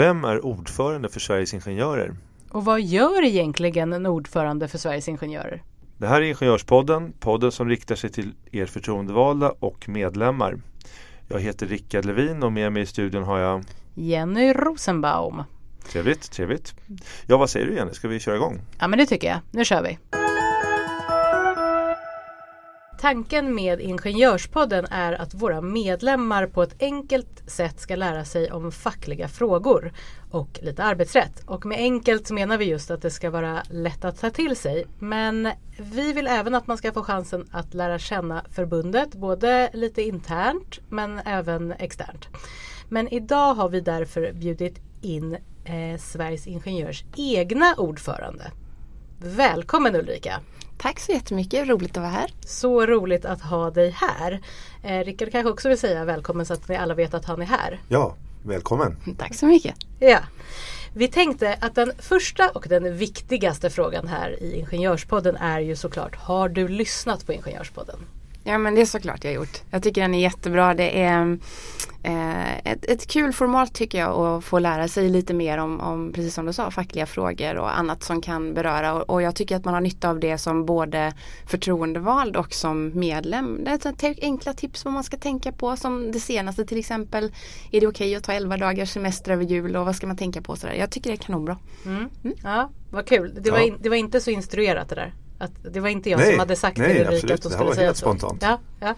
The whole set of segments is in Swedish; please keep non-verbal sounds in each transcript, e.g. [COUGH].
Vem är ordförande för Sveriges Ingenjörer? Och vad gör egentligen en ordförande för Sveriges Ingenjörer? Det här är Ingenjörspodden, podden som riktar sig till er förtroendevalda och medlemmar. Jag heter Rickard Levin och med mig i studion har jag Jenny Rosenbaum. Trevligt, trevligt. Ja, vad säger du Jenny? Ska vi köra igång? Ja, men det tycker jag. Nu kör vi. Tanken med Ingenjörspodden är att våra medlemmar på ett enkelt sätt ska lära sig om fackliga frågor och lite arbetsrätt. Och med enkelt så menar vi just att det ska vara lätt att ta till sig. Men vi vill även att man ska få chansen att lära känna förbundet, både lite internt men även externt. Men idag har vi därför bjudit in eh, Sveriges Ingenjörs egna ordförande. Välkommen Ulrika! Tack så jättemycket, roligt att vara här. Så roligt att ha dig här. Eh, Rickard kanske också vill säga välkommen så att ni alla vet att han är här. Ja, välkommen! [LAUGHS] Tack så mycket. Ja. Vi tänkte att den första och den viktigaste frågan här i Ingenjörspodden är ju såklart Har du lyssnat på Ingenjörspodden? Ja men det är såklart jag gjort. Jag tycker den är jättebra. Det är eh, ett, ett kul format tycker jag att få lära sig lite mer om, om, precis som du sa, fackliga frågor och annat som kan beröra. Och, och jag tycker att man har nytta av det som både förtroendevald och som medlem. Det är ett enkla tips vad man ska tänka på. Som det senaste till exempel. Är det okej okay att ta 11 dagars semester över jul och vad ska man tänka på? Sådär. Jag tycker det är kanonbra. Mm. Mm. Ja, vad kul. Det var, in, det var inte så instruerat det där. Att det var inte jag nej, som hade sagt nej, till Ulrika att hon skulle säga så. spontant. Ja, ja.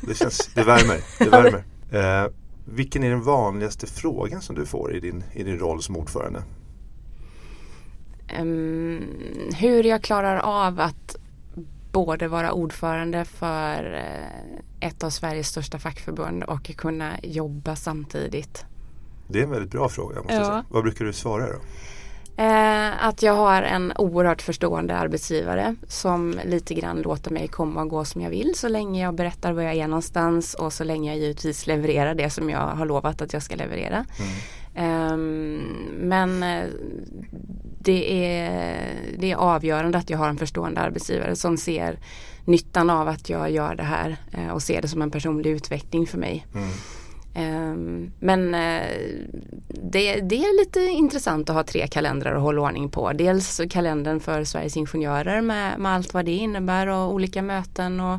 Det, känns, det värmer. Det värmer. Eh, vilken är den vanligaste frågan som du får i din, i din roll som ordförande? Um, hur jag klarar av att både vara ordförande för eh, ett av Sveriges största fackförbund och kunna jobba samtidigt. Det är en väldigt bra fråga. Måste ja. säga. Vad brukar du svara då? Eh, att jag har en oerhört förstående arbetsgivare som lite grann låter mig komma och gå som jag vill så länge jag berättar var jag är någonstans och så länge jag givetvis levererar det som jag har lovat att jag ska leverera. Mm. Eh, men det är, det är avgörande att jag har en förstående arbetsgivare som ser nyttan av att jag gör det här eh, och ser det som en personlig utveckling för mig. Mm. Ehm, men eh, det, det, är lite intressant att ha tre kalendrar att hålla ordning på. Dels kalendern för Sveriges Ingenjörer med, med allt vad det innebär och olika möten och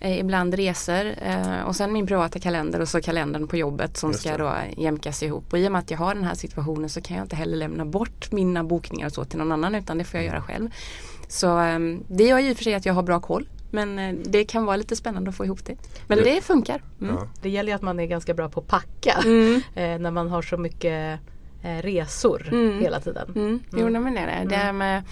eh, ibland resor. Eh, och sen min privata kalender och så kalendern på jobbet som ska då jämkas ihop. Och i och med att jag har den här situationen så kan jag inte heller lämna bort mina bokningar och så till någon annan utan det får jag göra själv. Så ehm, det gör ju i och för sig att jag har bra koll men eh, det kan vara lite spännande att få ihop det. Men det, det funkar. Mm. Ja. Det gäller ju att man är ganska bra på att packa mm. [LAUGHS] eh, när man har så mycket eh, resor mm. hela tiden. Mm. Jo, mm. men det är det. det mm. med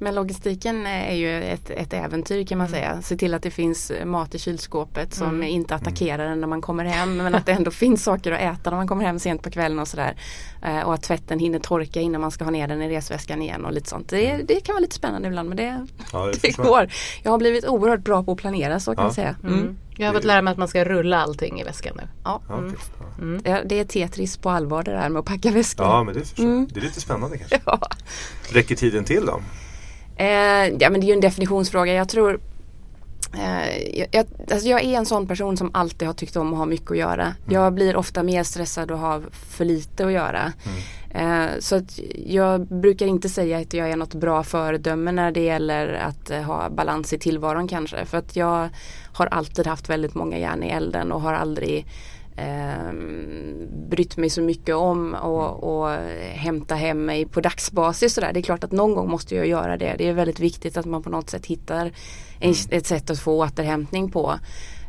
men logistiken är ju ett, ett äventyr kan man mm. säga. Se till att det finns mat i kylskåpet som mm. inte attackerar en när man kommer hem. Men att det ändå [LAUGHS] finns saker att äta när man kommer hem sent på kvällen och sådär. Eh, och att tvätten hinner torka innan man ska ha ner den i resväskan igen och lite sånt. Det, mm. det kan vara lite spännande ibland men det, ja, det, [LAUGHS] det går. Jag har blivit oerhört bra på att planera så kan ja. jag säga. Mm. mm. Jag har fått lära mig att man ska rulla allting i väskan nu. Ja. Mm. Mm. Det är Tetris på allvar det där med att packa väskor. Ja men det, mm. det är lite spännande kanske. [LAUGHS] Ja. Räcker tiden till då? Eh, ja men det är ju en definitionsfråga. Jag tror eh, jag, alltså jag är en sån person som alltid har tyckt om att ha mycket att göra. Mm. Jag blir ofta mer stressad och har för lite att göra. Mm. Eh, så att jag brukar inte säga att jag är något bra föredöme när det gäller att eh, ha balans i tillvaron kanske. För att jag har alltid haft väldigt många järn i elden och har aldrig eh, brytt mig så mycket om och, och hämta hem mig på dagsbasis. Sådär. Det är klart att någon gång måste jag göra det. Det är väldigt viktigt att man på något sätt hittar en, mm. ett sätt att få återhämtning på.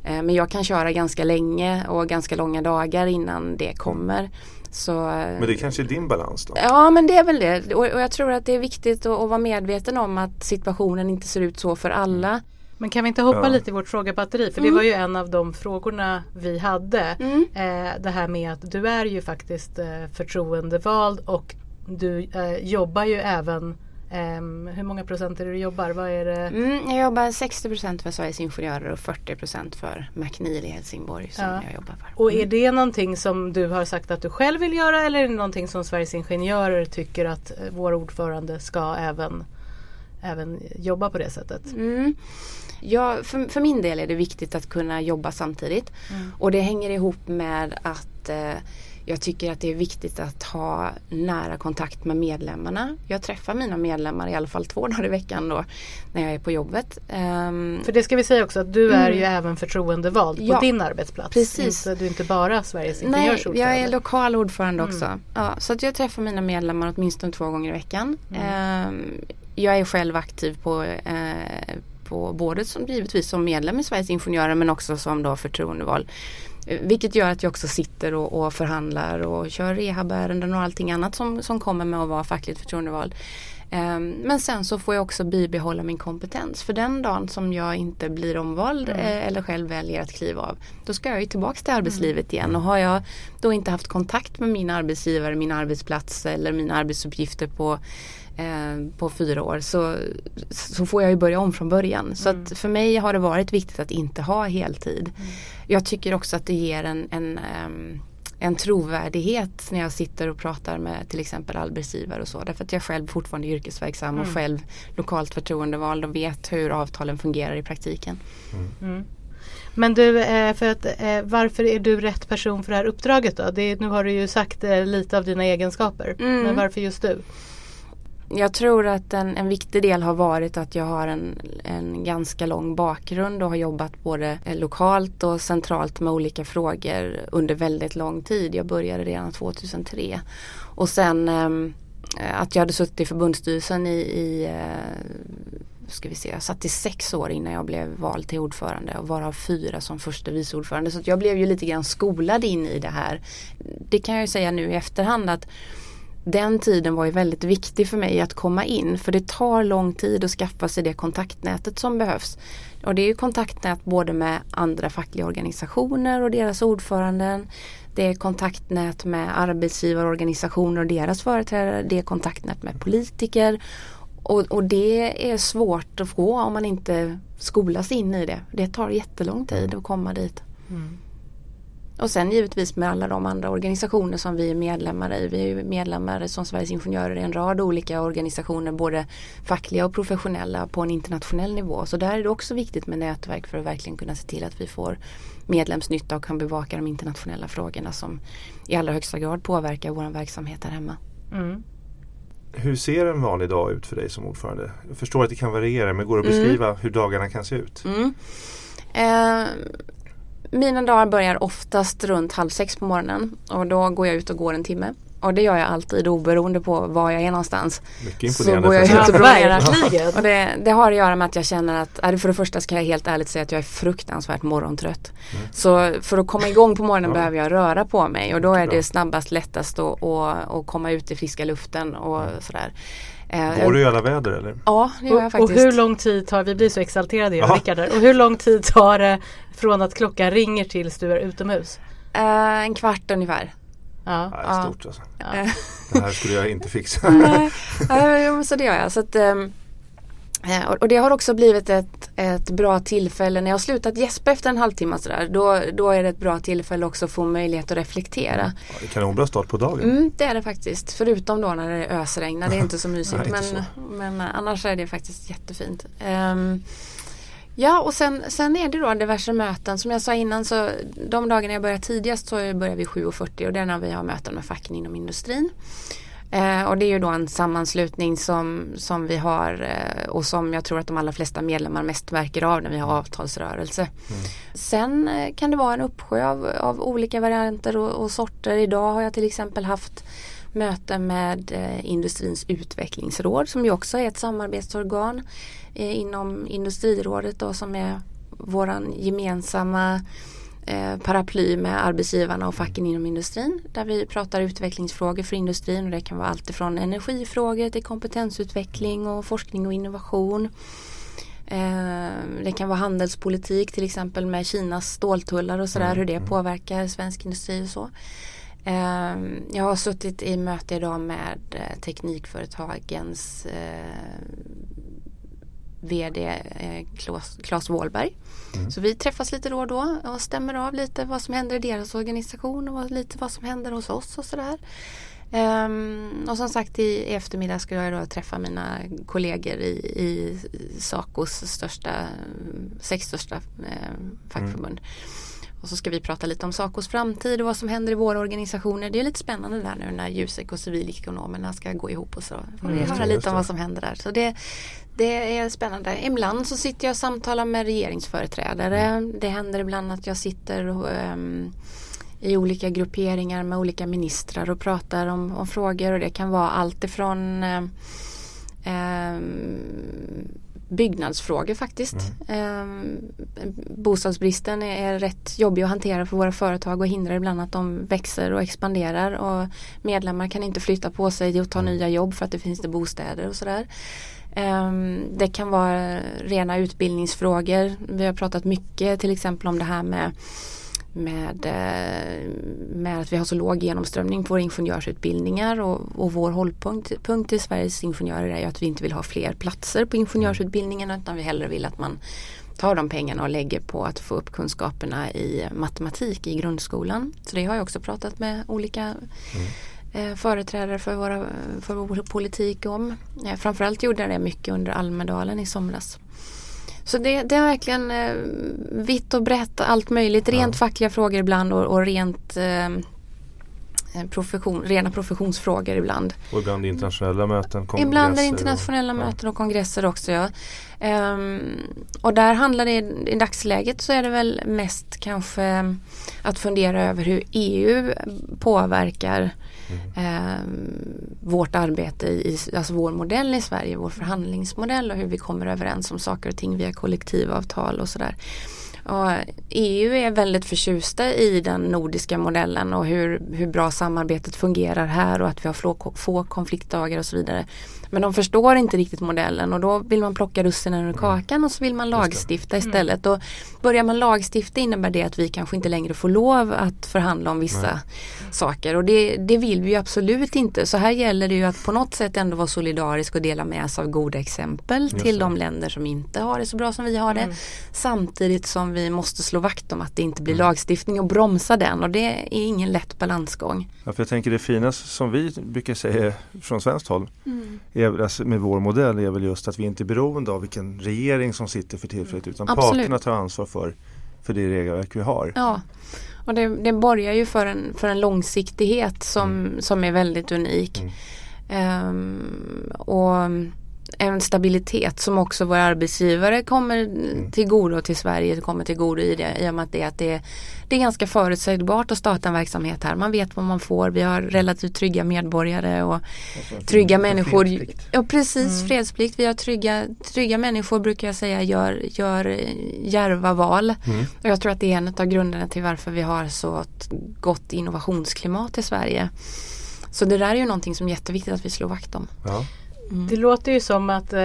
Eh, men jag kan köra ganska länge och ganska långa dagar innan det kommer. Så, men det kanske är din balans då? Ja men det är väl det. Och, och jag tror att det är viktigt att, att, vara medveten om att situationen inte ser ut så för alla. Men kan vi inte hoppa ja. lite i vårt frågebatteri? För mm. det var ju en av de frågorna vi hade. Mm. Eh, det här med att du är ju faktiskt eh, förtroendevald och du eh, jobbar ju även Um, hur många procent är det du jobbar? Vad är det? Mm, jag jobbar 60 procent för Sveriges Ingenjörer och 40 procent för McNeil i Helsingborg som ja. jag jobbar för. Och är mm. det någonting som du har sagt att du själv vill göra eller är det någonting som Sveriges Ingenjörer tycker att eh, vår ordförande ska även, även jobba på det sättet? Mm. Ja, för, för, min del är det viktigt att kunna jobba samtidigt. Mm. Och det hänger ihop med att eh, Jag tycker att det är viktigt att ha nära kontakt med medlemmarna. Jag träffar mina medlemmar i alla fall två dagar i veckan då när jag är på jobbet. Um, För det ska vi säga också att du är mm. ju även förtroendevald ja, på din arbetsplats. Precis. Inte, du är inte bara Sveriges ingenjörsordförande. Nej, jag är lokal ordförande också. Mm. Ja, så att jag träffar mina medlemmar åtminstone två gånger i veckan. Mm. Um, jag är själv aktiv på eh, på både som givetvis som medlem i Sveriges Ingenjörer men också som då förtroendevald. Eh, vilket gör att jag också sitter och, och förhandlar och kör rehabärenden och allting annat som, som kommer med att vara fackligt förtroendevald. Um, men sen så får jag också bibehålla min kompetens. För den dagen som jag inte blir omvald mm. eh, eller själv väljer att kliva av. Då ska jag ju tillbaks till arbetslivet mm. igen. Och har jag då inte haft kontakt med min arbetsgivare, min arbetsplats eller mina arbetsuppgifter på Eh, på fyra år så, så får jag ju börja om från början. Så mm. att för mig har det varit viktigt att inte ha heltid. Mm. Jag tycker också att det ger en, en, um, en trovärdighet när jag sitter och pratar med till exempel arbetsgivare och så. Därför att jag själv fortfarande är yrkesverksam mm. och själv lokalt förtroendevald och vet hur avtalen fungerar i praktiken. Mm. Mm. Men du, eh, för att, varför är du rätt person för det här uppdraget då? Det, nu har du ju sagt lite av dina egenskaper. Mm. Men varför just du? Jag tror att en, en viktig del har varit att jag har en, en ganska lång bakgrund och har jobbat både eh, lokalt och centralt med olika frågor under väldigt lång tid. Jag började redan 2003. Och sen ehm, eh, att jag hade suttit i förbundsstyrelsen i, i eh, ska vi se, jag satt i sex år innan jag blev vald till ordförande och varav fyra som första vice ordförande. Så jag blev ju lite grann skolad in i det här. Det kan jag ju säga nu i efterhand att den tiden var ju väldigt viktig för mig att komma in för det tar lång tid att skaffa sig det kontaktnätet som behövs. Och det är ju kontaktnät både med andra fackliga organisationer och deras ordföranden. Det är kontaktnät med arbetsgivarorganisationer och deras företrädare. Det är kontaktnät med politiker. Och, och, det är svårt att få om man inte skolas in i det. Det tar jättelång tid att komma dit. Mm. Och sen givetvis med alla de andra organisationer som vi är medlemmar i. Vi är medlemmar som Sveriges Ingenjörer i en rad olika organisationer, både fackliga och professionella på en internationell nivå. Så där är det också viktigt med nätverk för att verkligen kunna se till att vi får medlemsnytta och kan bevaka de internationella frågorna som i allra högsta grad påverkar vår verksamhet här hemma. Mm. Hur ser en vanlig dag ut för dig som ordförande? Jag förstår att det kan variera men går det att beskriva mm. hur dagarna kan se ut? Mm. Eh, mina dagar börjar oftast runt halv sex på morgonen och då går jag ut och går en timme. Och det gör jag alltid oberoende på var jag är någonstans. Mycket imponerande. Så går jag ut och promenerar. och det, det, har att göra med att jag känner att, för det första ska jag helt ärligt säga att jag är fruktansvärt morgontrött. Mm. Så för att komma igång på morgonen ja. behöver jag röra på mig och då är det snabbast lättast att, att, att komma ut i friska luften och mm. sådär. Eh, går du i alla väder eller? Ja, det gör jag faktiskt. Och hur lång tid tar, vi blir så exalterade jag och Rickard och hur lång tid tar det från att klockan ringer tills du är utomhus? Uh, en kvart ungefär. Ja, är stort alltså. Ja. Det här skulle jag inte fixa. [LAUGHS] Nej, så det gör jag. Så att, um, Eh, och det har också blivit ett, ett bra tillfälle när jag har slutat gäspa efter en halvtimme sådär. Då, då är det ett bra tillfälle också att få möjlighet att reflektera. En bra start på dagen. Mm, det är det faktiskt. Förutom då när det ösregnar. Det är inte så mysigt. Nej, men, men annars är det faktiskt jättefint. Um, Ja och sen, sen är det då diverse möten. Som jag sa innan så de dagarna jag börjar tidigast så börjar vi 7.40 och det är när vi har möten med facken inom industrin. Eh, och det är ju då en sammanslutning som, som vi har eh, och som jag tror att de allra flesta medlemmar mest märker av när vi har avtalsrörelse. Mm. Sen eh, kan det vara en uppsjö av, av olika varianter och, och, sorter. Idag har jag till exempel haft möte med eh, Industrins utvecklingsråd som ju också är ett samarbetsorgan eh, inom Industrirådet då som är våran gemensamma paraply med arbetsgivarna och facken inom industrin. Där vi pratar utvecklingsfrågor för industrin och det kan vara allt ifrån energifrågor till kompetensutveckling och forskning och innovation. Eh, det kan vara handelspolitik till exempel med Kinas ståltullar och sådär hur det mm. påverkar svensk industri och så. Eh, jag har suttit i möte idag med eh, Teknikföretagens eh, VD eh, Claes, Claes Wåhlberg. Mm. Så vi träffas lite då och då och stämmer av lite vad som händer i deras organisation och lite vad som händer hos oss och sådär. Um, och som sagt i, i eftermiddag ska jag då träffa mina kollegor i, i Sacos största, sex största eh, fackförbund. Mm. Och så ska vi prata lite om Sacos framtid och vad som händer i våra organisationer. Det är lite spännande där nu när Jusek och civilekonomerna ska gå ihop och så får vi Mm, höra lite om vad som händer där. Så det, det är spännande. Ibland så sitter jag och samtalar med regeringsföreträdare. Mm. Det händer ibland att jag sitter och, ehm, i olika grupperingar med olika ministrar och pratar om, om frågor och det kan vara allt ifrån ehm, byggnadsfrågor faktiskt. Ehm, bostadsbristen är rätt jobbig att hantera för våra företag och hindrar ibland att de växer och expanderar och medlemmar kan inte flytta på sig och ta nya jobb för att det finns det bostäder och sådär. Ehm, Det kan vara rena utbildningsfrågor. Vi har pratat mycket till exempel om det här med med, eh, med att vi har så låg genomströmning på våra ingenjörsutbildningar och, och vår hållpunkt punkt i Sveriges ingenjörer är ju att vi inte vill ha fler platser på ingenjörsutbildningen utan vi hellre vill att man tar de pengarna och lägger på att få upp kunskaperna i matematik i grundskolan. Så det har jag också pratat med olika eh, företrädare för, våra, för vår politik om. Eh, framförallt gjorde jag det mycket under Almedalen i somras. Så det, det är verkligen eh, vitt och brett, allt möjligt. Rent fackliga frågor ibland och, och rent eh, profession, rena professionsfrågor ibland. Och ibland internationella möten, kongresser. Ibland är det internationella och, möten och kongresser också. Ja. Ehm, och där handlar det i dagsläget så är det väl mest kanske att fundera över hur EU påverkar ehm, vårt arbete i, alltså vår modell i Sverige, vår förhandlingsmodell och hur vi kommer överens om saker och ting via kollektivavtal och sådär. Och EU är väldigt förtjusta i den nordiska modellen och hur, hur bra samarbetet fungerar här och att vi har få, få konfliktdagar och så vidare. Men de förstår inte riktigt modellen och då vill man plocka russinen ur kakan och så vill man lagstifta istället. Och börjar man lagstifta innebär det att vi kanske inte längre får lov att förhandla om vissa saker och det, det vill vi ju absolut inte. Så här gäller det ju att på något sätt ändå vara solidarisk och dela med sig av goda exempel till det. de länder som inte har det så bra som vi har det. Samtidigt som vi måste slå vakt om att det inte blir lagstiftning och bromsa den och det är ingen lätt balansgång. Ja, för jag tänker det fina som vi brukar säga från svenskt håll är, väl- alltså, med vår modell är väl just att vi inte är beroende av vilken regering som sitter för tillfället utan Absolut. parterna tar ansvar för, för det regelverk vi har. Ja, och det, det borgar ju för en, för en långsiktighet som, som är väldigt unik. Ehm, och en stabilitet som också våra arbetsgivare kommer till godo till Sverige kommer till godo i det i och med att det, att det, det är ganska förutsägbart att starta en verksamhet här. Man vet vad man får. Vi har relativt trygga medborgare och trygga människor. fredsplikt. Ja precis, fredsplikt. Vi har trygga, trygga människor brukar jag säga gör, gör eh, djärva val. Och jag tror att det är en av grunderna till varför vi har så ett gott innovationsklimat i Sverige. Så det där är ju någonting som är jätteviktigt att vi slår vakt om. Ja. Mm. Det låter ju som att, eh,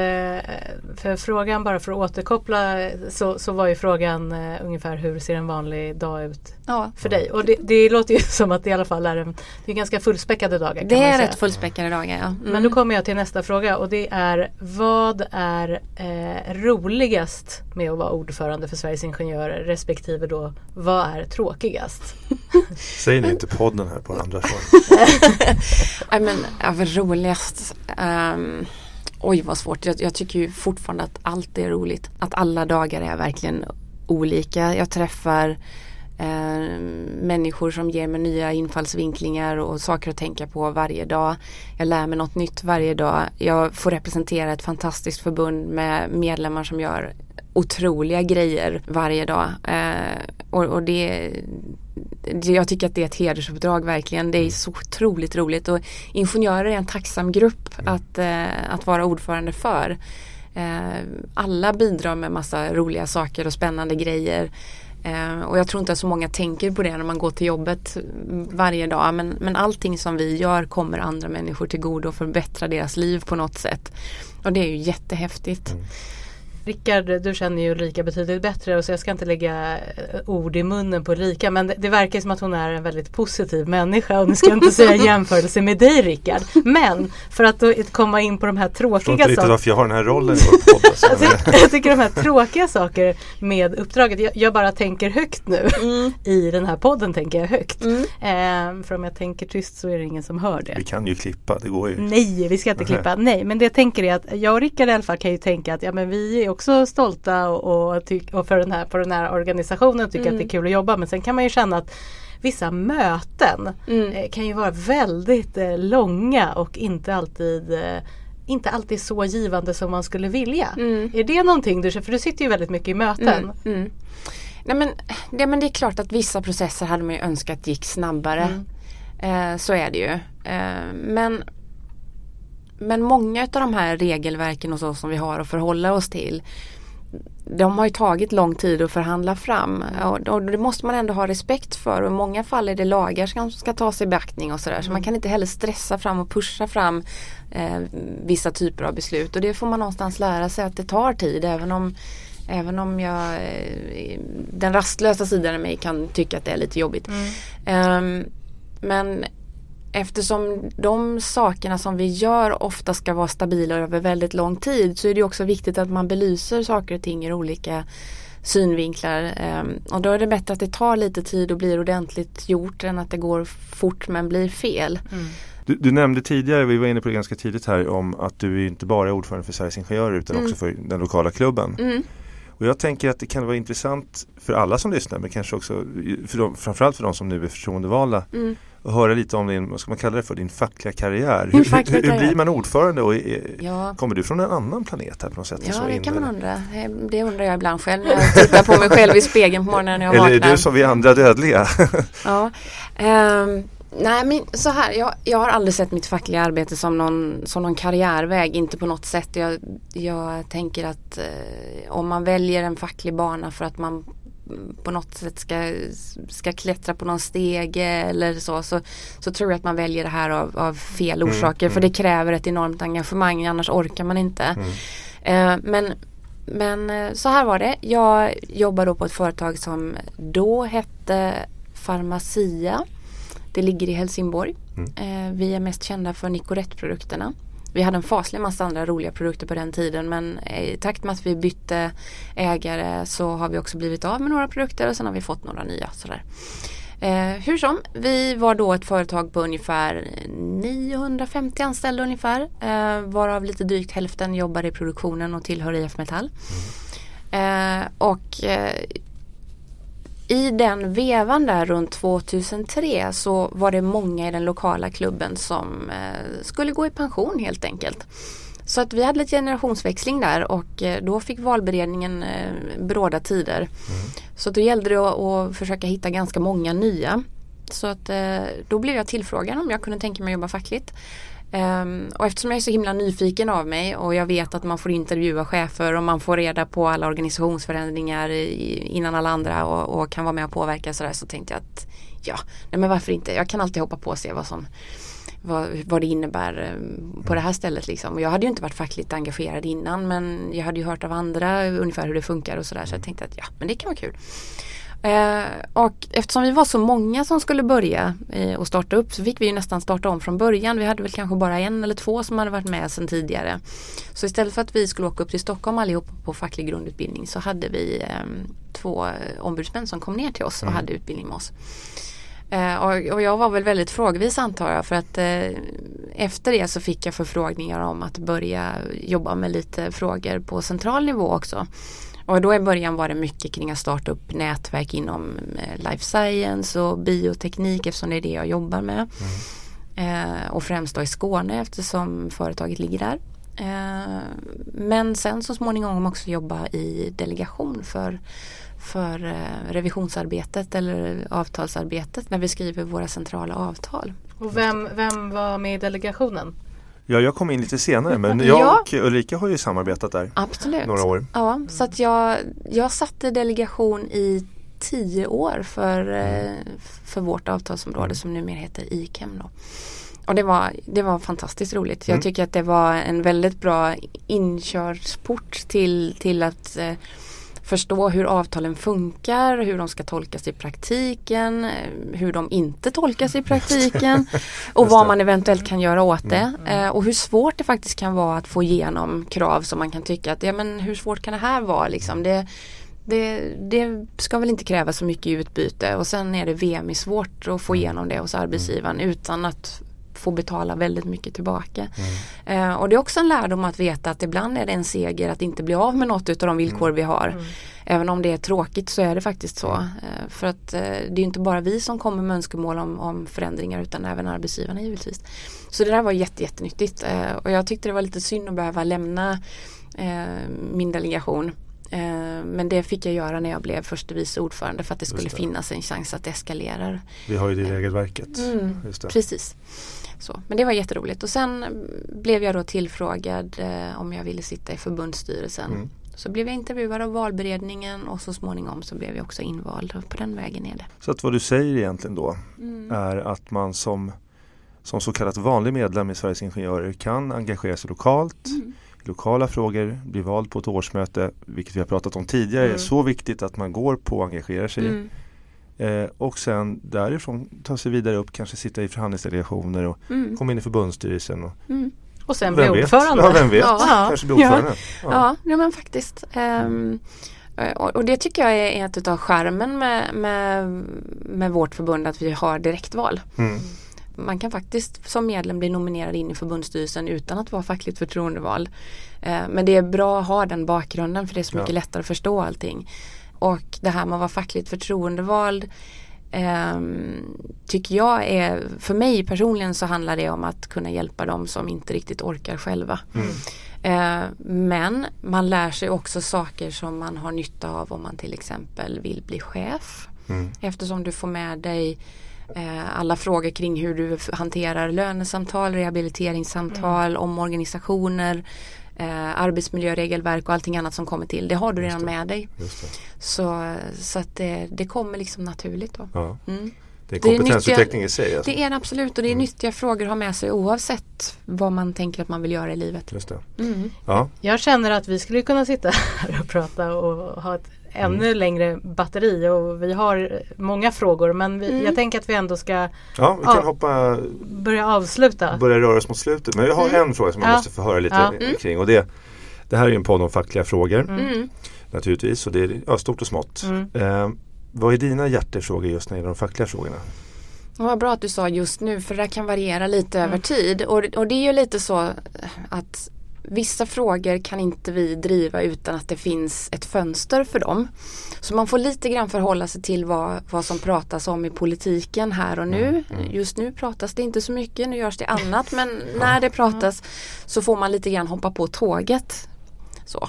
för frågan bara för att återkoppla så, så var ju frågan eh, ungefär hur ser en vanlig dag ut Ja, för dig? Och det, det låter ju [LAUGHS] som att det i alla fall är, en, det är ganska fullspäckade dagar. Det är rätt fullspäckade dagar ja. Mm. Men då kommer jag till nästa fråga och det är vad är eh, roligast med att vara ordförande för Sveriges Ingenjörer respektive då vad är tråkigast? [LAUGHS] Säg ni inte podden här på andra svar. [LAUGHS] Nej men roligast. Ehm, oj vad svårt. Jag, jag tycker ju fortfarande att allt är roligt. Att alla dagar är verkligen olika. Jag träffar eh, människor som ger mig nya infallsvinklingar och saker att tänka på varje dag. Jag lär mig något nytt varje dag. Jag får representera ett fantastiskt förbund med medlemmar som gör otroliga grejer varje dag. Eh, och, och det, det, jag tycker att det är ett hedersuppdrag verkligen. Det är så otroligt roligt och ingenjörer är en tacksam grupp att, eh, att vara ordförande för. Eh, alla bidrar med massa roliga saker och spännande grejer. Eh, och jag tror inte att så många tänker på det när man går till jobbet varje dag. Men, men allting som vi gör kommer andra människor till godo och förbättrar deras liv på något sätt. Och det är ju jättehäftigt. Mm. Rickard, du känner ju Ulrika betydligt bättre och så jag ska inte lägga eh, ord i munnen på Ulrika men det, det verkar som att hon är en väldigt positiv människa och nu ska jag inte säga [LAUGHS] jämförelse med dig Rickard. Men för att då komma in på de här Jag tråkiga inte riktigt sakerna. varför jag har den här rollen i vår podd. Alltså. [LAUGHS] Jag tycker, jag tycker de här tråkiga saker med uppdraget, jag, jag bara tänker högt nu. [LAUGHS] I den här podden tänker jag högt. Ehm, för om jag tänker tyst så är det ingen som hör det. Vi kan ju klippa, det går ju. Nej, vi ska inte klippa. Nej, men det jag tänker är att jag och Rickard i alla fall kan ju tänka att ja, men vi är också stolta och, och, och för den här, på den här organisationen tycker Mm. att det är kul att jobba men sen kan man ju känna att vissa möten Mm. eh, kan ju vara väldigt eh, långa och inte alltid eh, inte alltid så givande som man skulle vilja. Mm. Är det någonting du För du sitter ju väldigt mycket i möten. Mm, mm. Nej, men, det, men det är klart att vissa processer hade man ju önskat gick snabbare. Mm. Eh, så är det ju. Eh, men, men många av de här regelverken och så som vi har att förhålla oss till de har ju tagit lång tid att förhandla fram. Och, och det måste man ändå ha respekt för. Och i många fall är det lagar som ska tas i beaktning och sådär. Så man kan inte heller stressa fram och pusha fram eh, vissa typer av beslut. Och det får man någonstans lära sig att det tar tid. Även om Även om jag eh, den rastlösa sidan av mig kan tycka att det är lite jobbigt. Ehm, men eftersom de sakerna som vi gör ofta ska vara stabila över väldigt lång tid så är det också viktigt att man belyser saker och ting ur olika synvinklar. Ehm, och då är det bättre att det tar lite tid och blir ordentligt gjort än att det går fort men blir fel. Du, du nämnde tidigare, vi var inne på det ganska tidigt här, om att du inte bara är ordförande för Sveriges Ingenjörer utan Mm. också för den lokala klubben. Mm. Och jag tänker att det kan vara intressant för alla som lyssnar men kanske också för de, framförallt för de som nu är förtroendevalda Mm. Och höra lite om din, vad ska man kalla det för, din fackliga karriär. Hur, fackliga hur, hur blir man ordförande och är, Ja. kommer du från en annan planet här på något sätt? Ja Så det in- kan man undra. Eh, Det undrar jag ibland själv när jag tittar på mig själv i spegeln på morgonen när jag Eller är vaknar. du som vi andra dödliga? [LAUGHS] Ja. Ehm, nej men så här, jag, jag har aldrig sett mitt fackliga arbete som någon, som någon karriärväg, inte på något sätt. Jag, jag tänker att eh, om man väljer en facklig bana för att man på något sätt ska, ska klättra på någon stege eller så, så, så tror jag att man väljer det här av, av fel Mm, orsaker. För det kräver ett enormt engagemang, annars orkar man inte. Mm. Eh, men men eh, så här var det. Jag jobbade då på ett företag som då hette Pharmacia. Det ligger i Helsingborg. Mm. Eh, vi är mest kända för Nicorette-produkterna. Vi hade en faslig massa andra roliga produkter på den tiden men i takt med att vi bytte ägare så har vi också blivit av med några produkter och sen har vi fått några nya. Sådär. Eh, hur som, vi var då ett företag på ungefär 950 anställda ungefär. Eh, varav lite drygt hälften jobbar i produktionen och tillhör IF Metall. Eh, och eh, i den vevan där runt 2003 så var det många i den lokala klubben som eh, skulle gå i pension helt enkelt. Så att vi hade lite generationsväxling där och eh, då fick valberedningen eh, bråda tider. Så då gällde det att, försöka hitta ganska många nya. Så att då blev jag tillfrågad om jag kunde tänka mig att jobba fackligt. Um, och eftersom jag är så himla nyfiken av mig och jag vet att man får intervjua chefer och man får reda på alla organisationsförändringar i, innan alla andra och, och kan vara med och påverka sådär så tänkte jag att ja, nej men varför inte? Jag kan alltid hoppa på och se vad som vad, vad det innebär ehm, på det här stället liksom. Och jag hade ju inte varit fackligt engagerad innan men jag hade ju hört av andra ungefär hur det funkar och sådär så jag tänkte att ja, men det kan vara kul. Eh, och eftersom vi var så många som skulle börja eh, och starta upp så fick vi ju nästan starta om från början. Vi hade väl kanske bara en eller två som hade varit med sedan tidigare. Så istället för att vi skulle åka upp till Stockholm allihop på facklig grundutbildning så hade vi eh, två ombudsmän som kom ner till oss och hade utbildning med oss. Eh, och, och jag var väl väldigt frågvis antar jag för att eh, efter det så fick jag förfrågningar om att börja jobba med lite frågor på central nivå också. Och då i början var det mycket kring att starta upp nätverk inom eh, life science och bioteknik eftersom det är det jag jobbar med. Eh, och främst då i Skåne eftersom företaget ligger där. Eh, men sen så småningom också jobba i delegation för, för eh, revisionsarbetet eller avtalsarbetet när vi skriver våra centrala avtal. Och vem, vem var med i delegationen? Ja, jag kom in lite senare men Ja. jag och Ulrika har ju samarbetat där Absolut. några år. Ja, så att jag, jag satt i delegation i tio år för, eh, för vårt avtalsområde som numera heter ICAM. Då. Och det var, det var fantastiskt roligt. Jag Mm. tycker att det var en väldigt bra inkörsport till, till att eh, förstå hur avtalen funkar, hur de ska tolkas i praktiken, eh, hur de inte tolkas i praktiken [LAUGHS] och vad man eventuellt kan göra åt det. Eh, och hur svårt det faktiskt kan vara att få igenom krav som man kan tycka att ja, men hur svårt kan det här vara liksom. Det, det, det ska väl inte kräva så mycket utbyte. Och sen är det VM svårt att få igenom det hos arbetsgivaren utan att får betala väldigt mycket tillbaka. Mm. Eh, och det är också en lärdom att veta att ibland är det en seger att inte bli av med något utav de villkor vi har. Mm. Även om det är tråkigt så är det faktiskt så. Eh, för att eh, det är inte bara vi som kommer med önskemål om, om förändringar utan även arbetsgivarna givetvis. Så det där var jätte, jättenyttigt eh, och jag tyckte det var lite synd att behöva lämna min delegation men det fick jag göra när jag blev förste vice ordförande för att det skulle det. finnas en chans att det eskalerar. Vi har ju det regelverket. Mm, precis. Så, men det var jätteroligt och sen blev jag då tillfrågad eh, om jag ville sitta i förbundsstyrelsen. Mm. Så blev jag intervjuad av valberedningen och så småningom så blev jag också invald och på den vägen är det. Så att vad du säger egentligen då mm. är att man som, som så kallat vanlig medlem i Sveriges Ingenjörer kan engagera sig lokalt mm. lokala frågor, bli vald på ett årsmöte, vilket vi har pratat om tidigare, mm. är så viktigt att man går på och engagerar sig. Eh, och sen därifrån ta sig vidare upp, kanske sitta i förhandlingsdelegationer och mm. komma in i förbundsstyrelsen. Och, mm. Och sen bli ordförande. Ja, vem vet. Ja. Kanske bli ordförande. Ja, ja. ja men faktiskt. Um, och, det tycker jag är ett av skärmen med, med, med vårt förbund att vi har direktval. Mm. Man kan faktiskt som medlem bli nominerad in i förbundsstyrelsen utan att vara fackligt förtroendeval. Uh, men det är bra att ha den bakgrunden för det är så mycket ja. lättare att förstå allting. Och det här med att vara fackligt förtroendevald eh, tycker jag är, för mig personligen så handlar det om att kunna hjälpa dem som inte riktigt orkar själva. Mm. Eh, men man lär sig också saker som man har nytta av om man till exempel vill bli chef. Mm. Eftersom du får med dig eh, alla frågor kring hur du hanterar lönesamtal, rehabiliteringssamtal, mm. omorganisationer eh, arbetsmiljöregelverk och allting annat som kommer till. Det har du redan med dig. Så, så att det, det kommer liksom naturligt då. Ja. Mm. Det är kompetensutveckling i sig. Alltså. Det är det absolut och det är mm. nyttiga frågor att ha med sig oavsett vad man tänker att man vill göra i livet. Just mm. ja. Jag känner att vi skulle kunna sitta [LAUGHS] här och prata och ha ett ännu mm. längre batteri och vi har många frågor men vi, mm. jag tänker att vi ändå ska ja, vi kan av, hoppa, börja avsluta. Börja röra oss mot slutet. Men jag har mm. en fråga som jag ja. måste få höra lite ja. kring och det, det här är en podd om fackliga frågor mm. mm. naturligtvis och det är ja, stort och smått. Mm. Eh, vad är dina hjärtefrågor just när det gäller de fackliga frågorna? Vad bra att du sa just nu för det kan variera lite över tid och, och det är ju lite så att vissa frågor kan inte vi driva utan att det finns ett fönster för dem. Så man får lite grann förhålla sig till vad, vad som pratas om i politiken här och nu. Mm, mm. Just nu pratas det inte så mycket, nu görs det [LAUGHS] annat men när det pratas så får man lite grann hoppa på tåget. Så.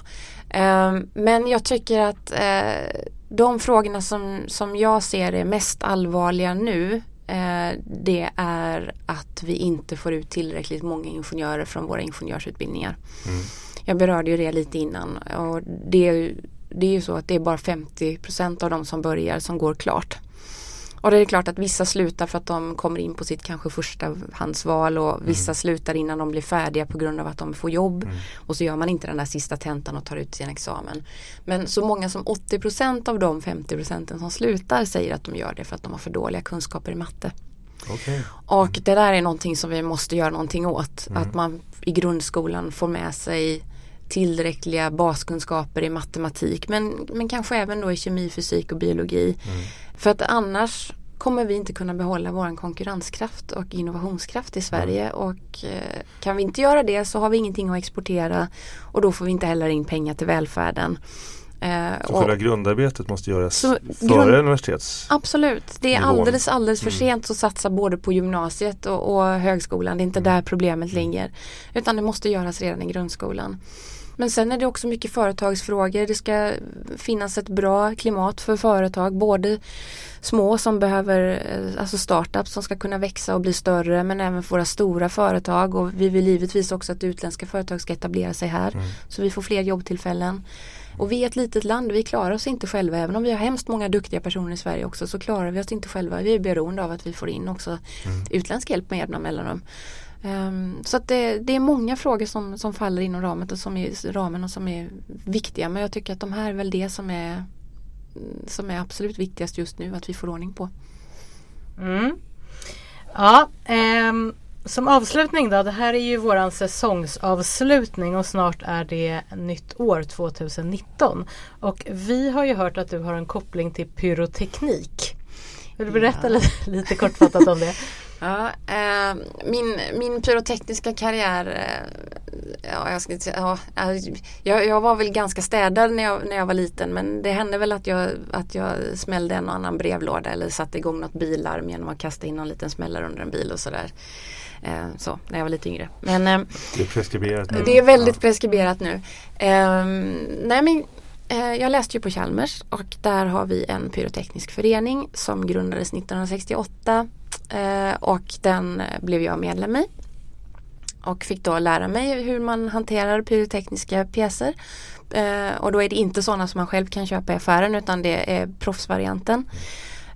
Um, men jag tycker att uh, de frågorna som, som jag ser är mest allvarliga nu Eh, det är att vi inte får ut tillräckligt många ingenjörer från våra ingenjörsutbildningar. Mm. Jag berörde ju det lite innan och det, det är ju så att det är bara 50% av de som börjar som går klart. Och det är klart att vissa slutar för att de kommer in på sitt kanske förstahandsval och mm. vissa slutar innan de blir färdiga på grund av att de får jobb. Mm. Och så gör man inte den där sista tentan och tar ut sin examen. Men så många som 80% av de 50% som slutar säger att de gör det för att de har för dåliga kunskaper i matte. Okay. Och det där är någonting som vi måste göra någonting åt. Mm. Att man i grundskolan får med sig tillräckliga baskunskaper i matematik men, men kanske även då i kemi, fysik och biologi. Mm. För att annars kommer vi inte kunna behålla vår konkurrenskraft och innovationskraft i Sverige mm. och eh, kan vi inte göra det så har vi ingenting att exportera och då får vi inte heller in pengar till välfärden. Eh, så själva grundarbetet måste göras före grund, universitets Absolut, det är nivån. alldeles alldeles för mm. sent att satsa både på gymnasiet och, och högskolan. Det är inte mm. där problemet mm. ligger. Utan det måste göras redan i grundskolan. Men sen är det också mycket företagsfrågor. Det ska finnas ett bra klimat för företag. Både små som behöver, eh, alltså startups som ska kunna växa och bli större men även våra stora företag och vi vill givetvis också att utländska företag ska etablera sig här. Mm. Så vi får fler jobbtillfällen. Och vi är ett litet land, vi klarar oss inte själva. Även om vi har hemskt många duktiga personer i Sverige också så klarar vi oss inte själva. Vi är beroende av att vi får in också mm. utländsk hjälp med jämna mellanrum. Um, så att det, det, är många frågor som, som faller inom ramen och, som är, ramen och som är viktiga. Men jag tycker att de här är väl det som är, som är absolut viktigast just nu att vi får ordning på. Mm. Ja, um, som avslutning då. Det här är ju våran säsongsavslutning och snart är det nytt år 2019. Och vi har ju hört att du har en koppling till pyroteknik. Vill du berätta ja. lite, lite kortfattat om det? [LAUGHS] Ja, eh, min, min pyrotekniska karriär, eh, ja, jag, ska, ja, jag, jag var väl ganska städad när jag, när jag var liten men det hände väl att jag, att jag smällde en och annan brevlåda eller satte igång något bilarm genom att kasta in någon liten smällare under en bil och sådär. Eh, så, när jag var lite yngre. Men, eh, det är preskriberat nu. Det är väldigt preskriberat nu. Eh, nej men Eh, Eh, jag läste ju på Chalmers och där har vi en pyroteknisk förening som grundades 1968 eh, och den blev jag medlem i. Och fick då lära mig hur man hanterar pyrotekniska pjäser. Eh, och då är det inte sådana som man själv kan köpa i affären utan det är proffsvarianten.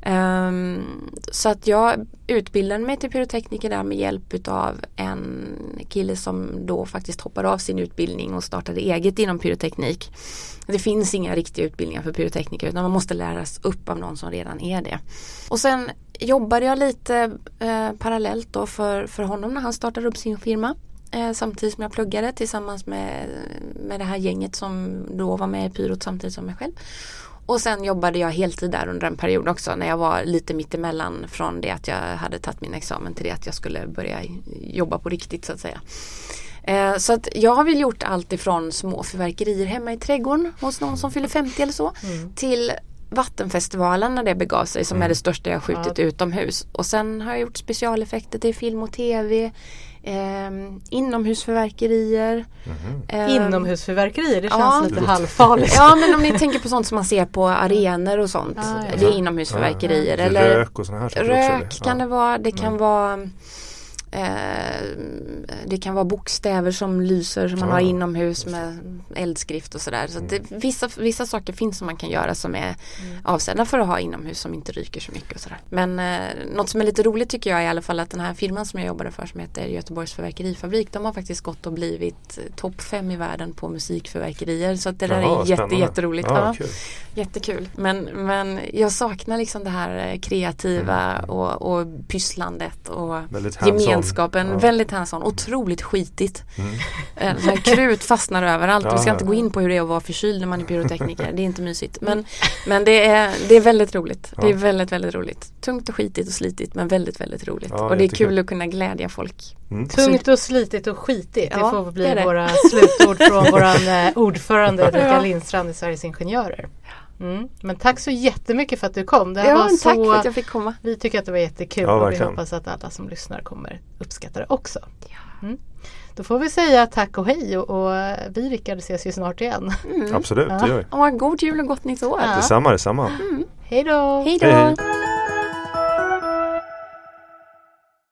Um, så att jag utbildade mig till pyrotekniker där med hjälp utav en kille som då faktiskt hoppade av sin utbildning och startade eget inom pyroteknik. Det finns inga riktiga utbildningar för pyrotekniker utan man måste läras upp av någon som redan är det. Och sen jobbade jag lite eh, parallellt då för, för honom när han startade upp sin firma. Eh, samtidigt som jag pluggade tillsammans med, med det här gänget som då var med i pyrot samtidigt som mig själv. Och sen jobbade jag heltid där under en period också när jag var lite mittemellan från det att jag hade tagit min examen till det att jag skulle börja jobba på riktigt så att säga. Eh, så att jag har väl gjort allt ifrån små förverkerier hemma i trädgården hos någon som fyller 50 eller så mm. till Vattenfestivalen när det begav sig som mm. är det största jag skjutit ja. utomhus. Och sen har jag gjort specialeffekter till film och tv. Eh, inomhusförverkerier. Mm. Eh, inomhusförverkerier, det känns ja, lite halvfarligt. Ja men om ni tänker på sånt som man ser på arenor och sånt. Ah, ja. Det är inomhusförverkerier. Ja, eller rök och sådana här saker Rök också, kan det vara. Det kan mm. vara det kan vara bokstäver som lyser som man ja, har inomhus med eldskrift och sådär. Så, så mm. vissa, vissa saker finns som man kan göra som är mm. avsedda för att ha inomhus som inte ryker så mycket. Och sådär. Men eh, något som är lite roligt tycker jag är i alla fall att den här firman som jag jobbade för som heter Göteborgs förverkerifabrik de har faktiskt gått och blivit topp fem i världen på musikförverkerier. Så att det där Jaha, är jätte, jätteroligt. Ja, ja, jättekul. Men, men jag saknar liksom det här kreativa mm. och, och pysslandet och gemenskapen gemenskapen, ja. väldigt hands-on, otroligt skitigt. Mm. [LAUGHS] Eh, krut fastnar överallt. Ja, Vi ska inte gå in på hur det är att vara förkyld när man är pyrotekniker. Det är inte mysigt. Men, [LAUGHS] men det, är, det är väldigt roligt. Det är väldigt, väldigt roligt. Tungt och skitigt och slitigt men väldigt, väldigt roligt. och det är kul att kunna glädja folk. Mm. Tungt och slitigt och skitigt. Det får bli det våra slutord från [LAUGHS] våran eh, ordförande Ulrika Lindstrand i Sveriges Ingenjörer. Mm. Men tack så jättemycket för att du kom. Det ja, var så, tack för att jag fick komma. Vi tycker att det var jättekul ja, och vi hoppas att alla som lyssnar kommer uppskatta det också. Ja. Mm. Då får vi säga tack och hej och, och vi Rickard ses ju snart igen. Mm. Absolut, det gör vi. Och god jul och gott nytt år. Ja. Detsamma, detsamma. Mm. Hej då! Hej då!